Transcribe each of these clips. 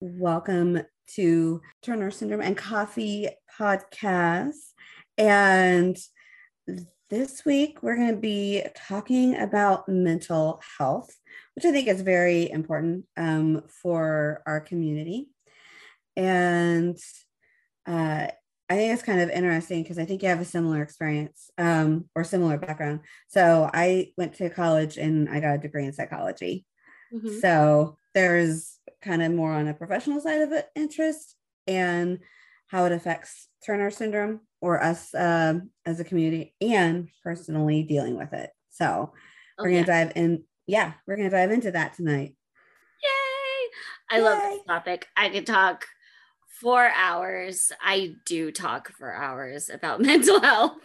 welcome to Turner Syndrome and Coffee podcast. And this week we're going to be talking about mental health, which I think is very important um, for our community. And uh, I think it's kind of interesting because I think you have a similar experience um, or similar background. So I went to college and I got a degree in psychology. Mm-hmm. So there's kind of more on a professional side of it interest and how it affects Turner syndrome or us um, as a community and personally dealing with it. So oh, we're gonna yeah. dive in. Yeah, we're gonna dive into that tonight. Yay! I Yay. love this topic. I could talk for hours. I do talk for hours about mental health.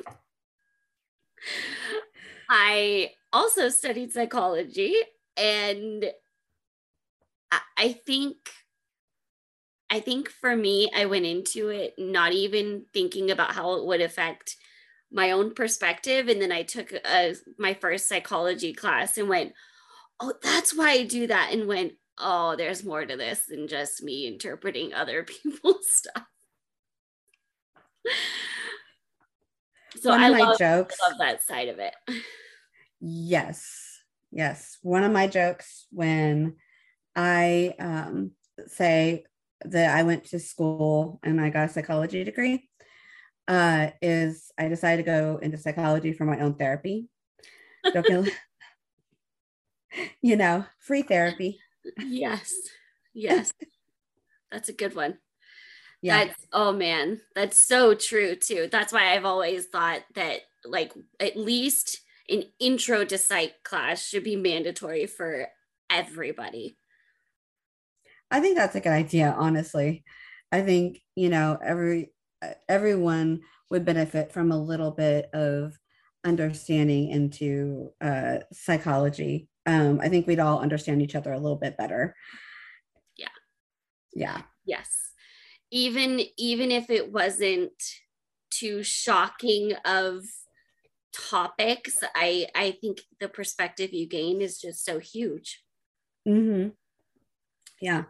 I also studied psychology and I think I think for me, I went into it not even thinking about how it would affect my own perspective. And then I took a, my first psychology class and went, oh, that's why I do that. And went, oh, there's more to this than just me interpreting other people's stuff. so One I love, jokes, love that side of it. Yes. Yes. One of my jokes when I um, say that I went to school and I got a psychology degree uh, is I decided to go into psychology for my own therapy. you know, free therapy. Yes. Yes. That's a good one. Yeah. That's oh man, that's so true too. That's why I've always thought that like at least an intro to psych class should be mandatory for everybody. I think that's a good idea, honestly. I think, you know, every everyone would benefit from a little bit of understanding into uh, psychology. Um, I think we'd all understand each other a little bit better. Yeah. Yeah. Yes. Even even if it wasn't too shocking of topics, I I think the perspective you gain is just so huge. Mm-hmm. Yeah.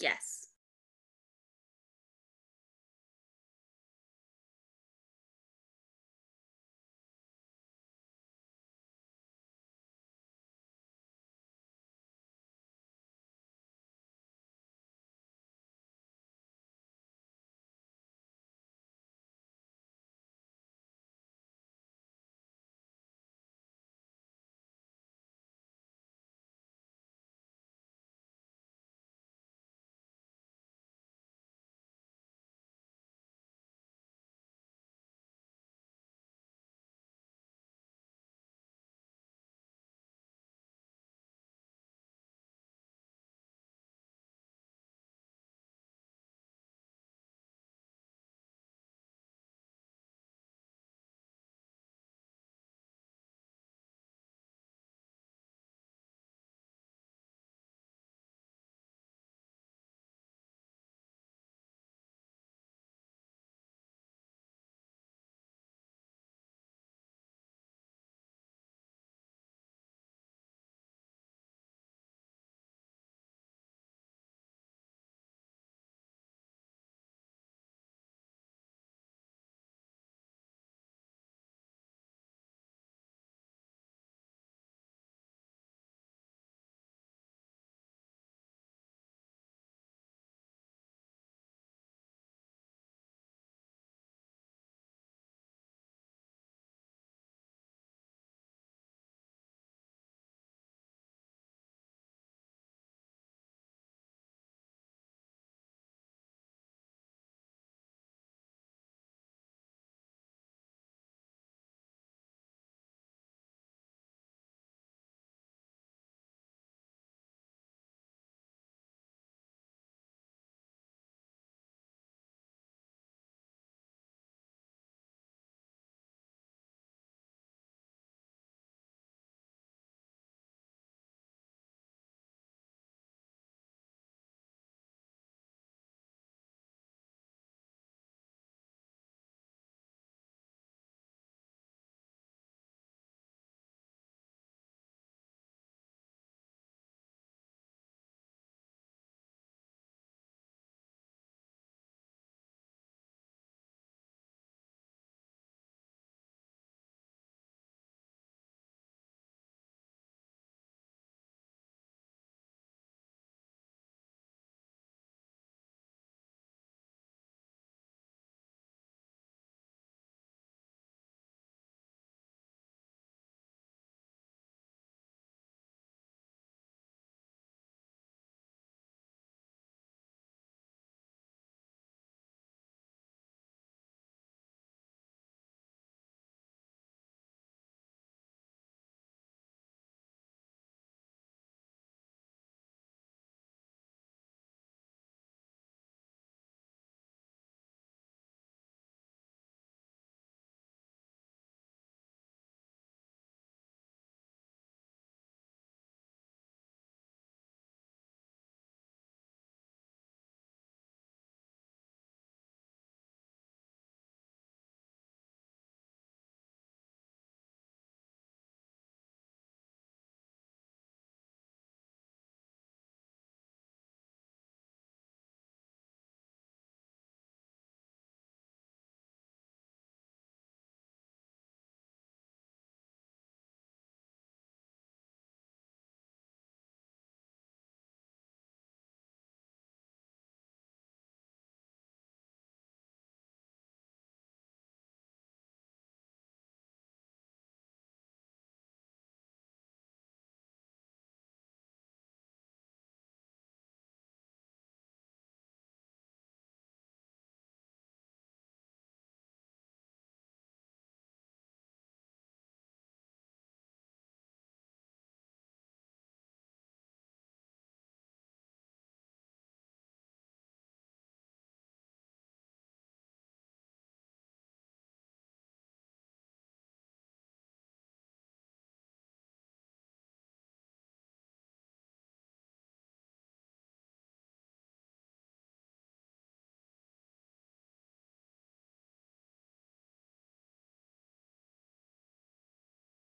Yes.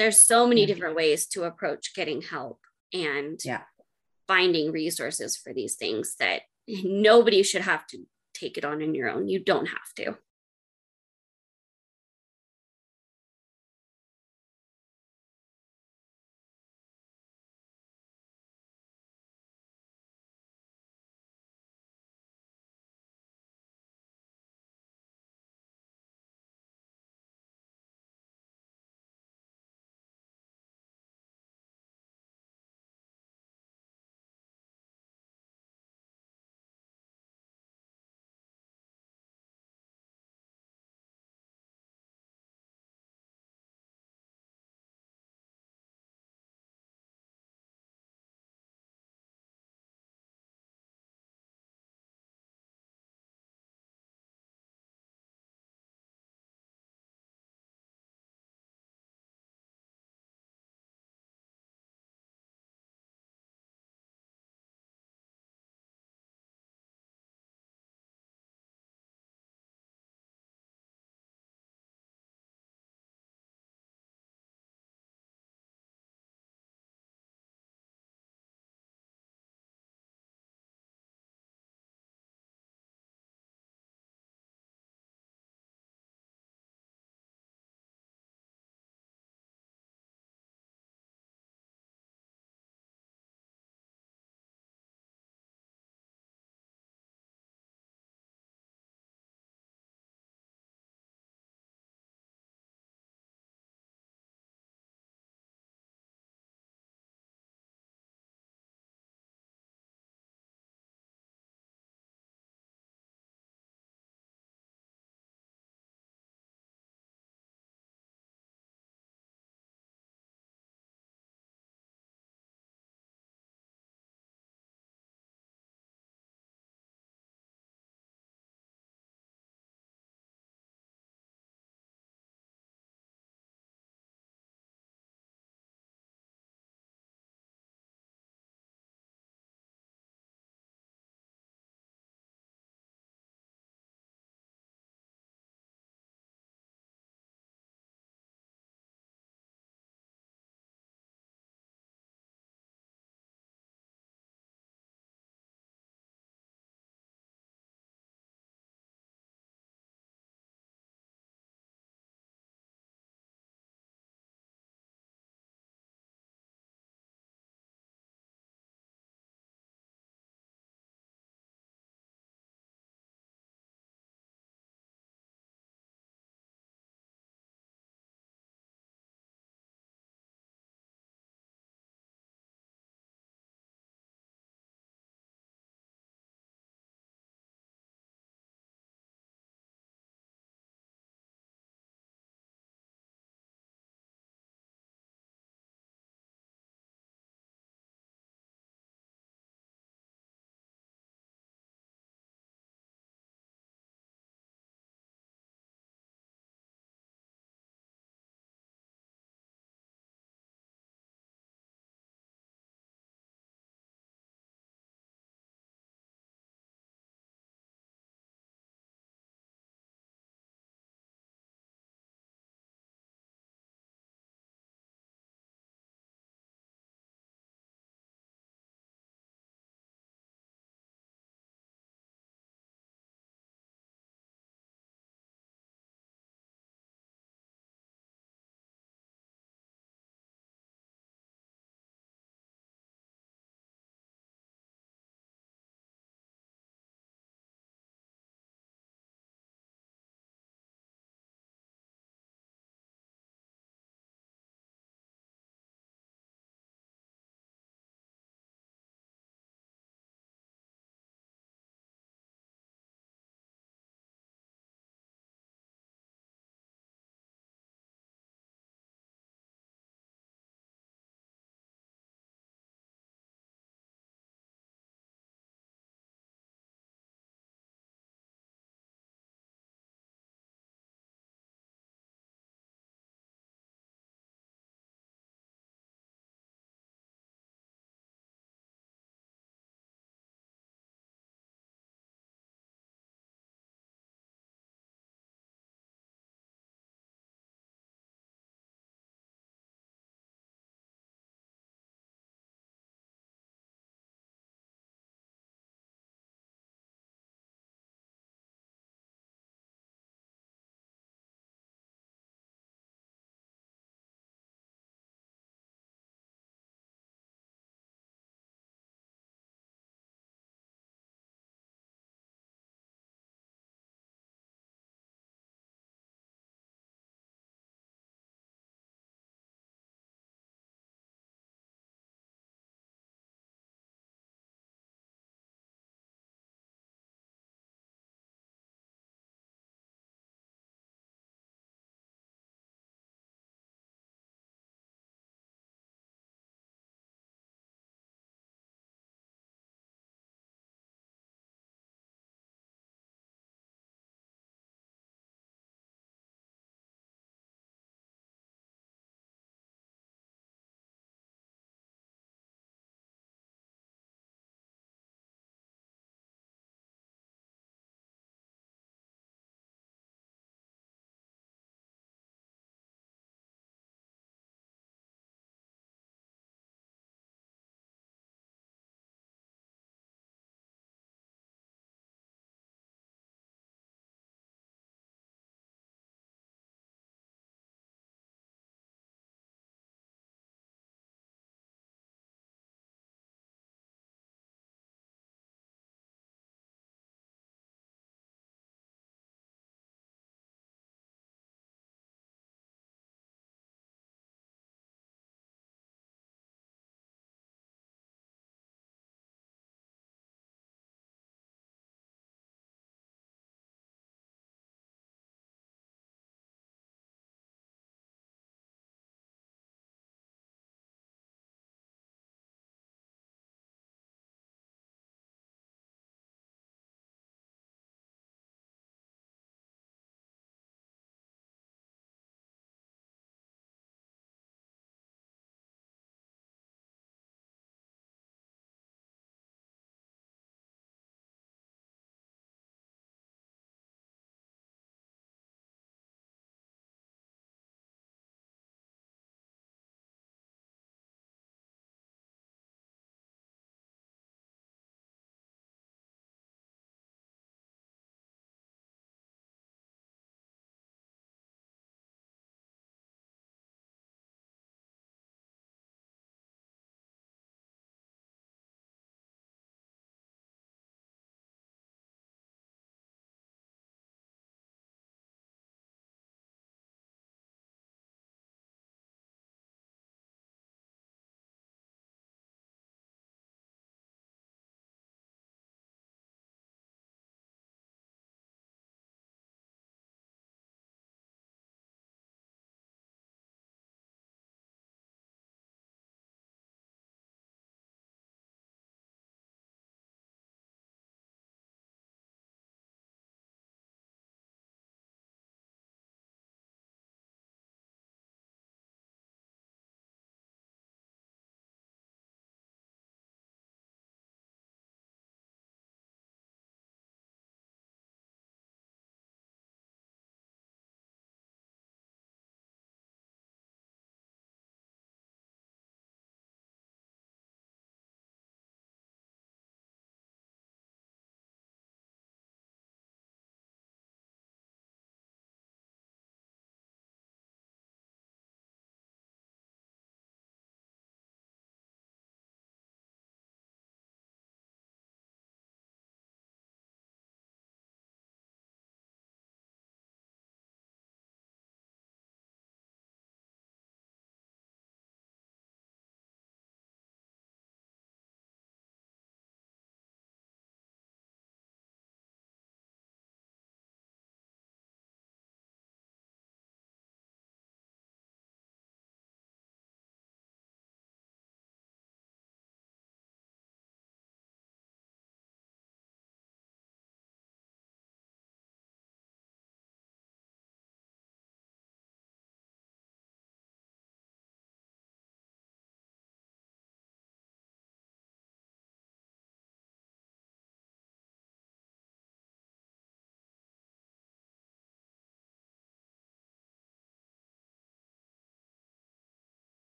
There's so many different ways to approach getting help and Yeah. finding resources for these things that nobody should have to take it on in your own. You don't have to.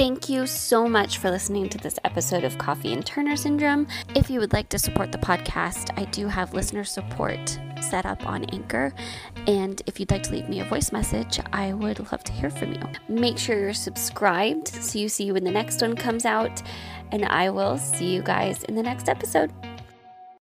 Thank you so much for listening to this episode of Coffee and Turner Syndrome. If you would like to support the podcast, I do have listener support set up on Anchor. And if you'd like to leave me a voice message, I would love to hear from you. Make sure you're subscribed so you see when the next one comes out. And I will see you guys in the next episode.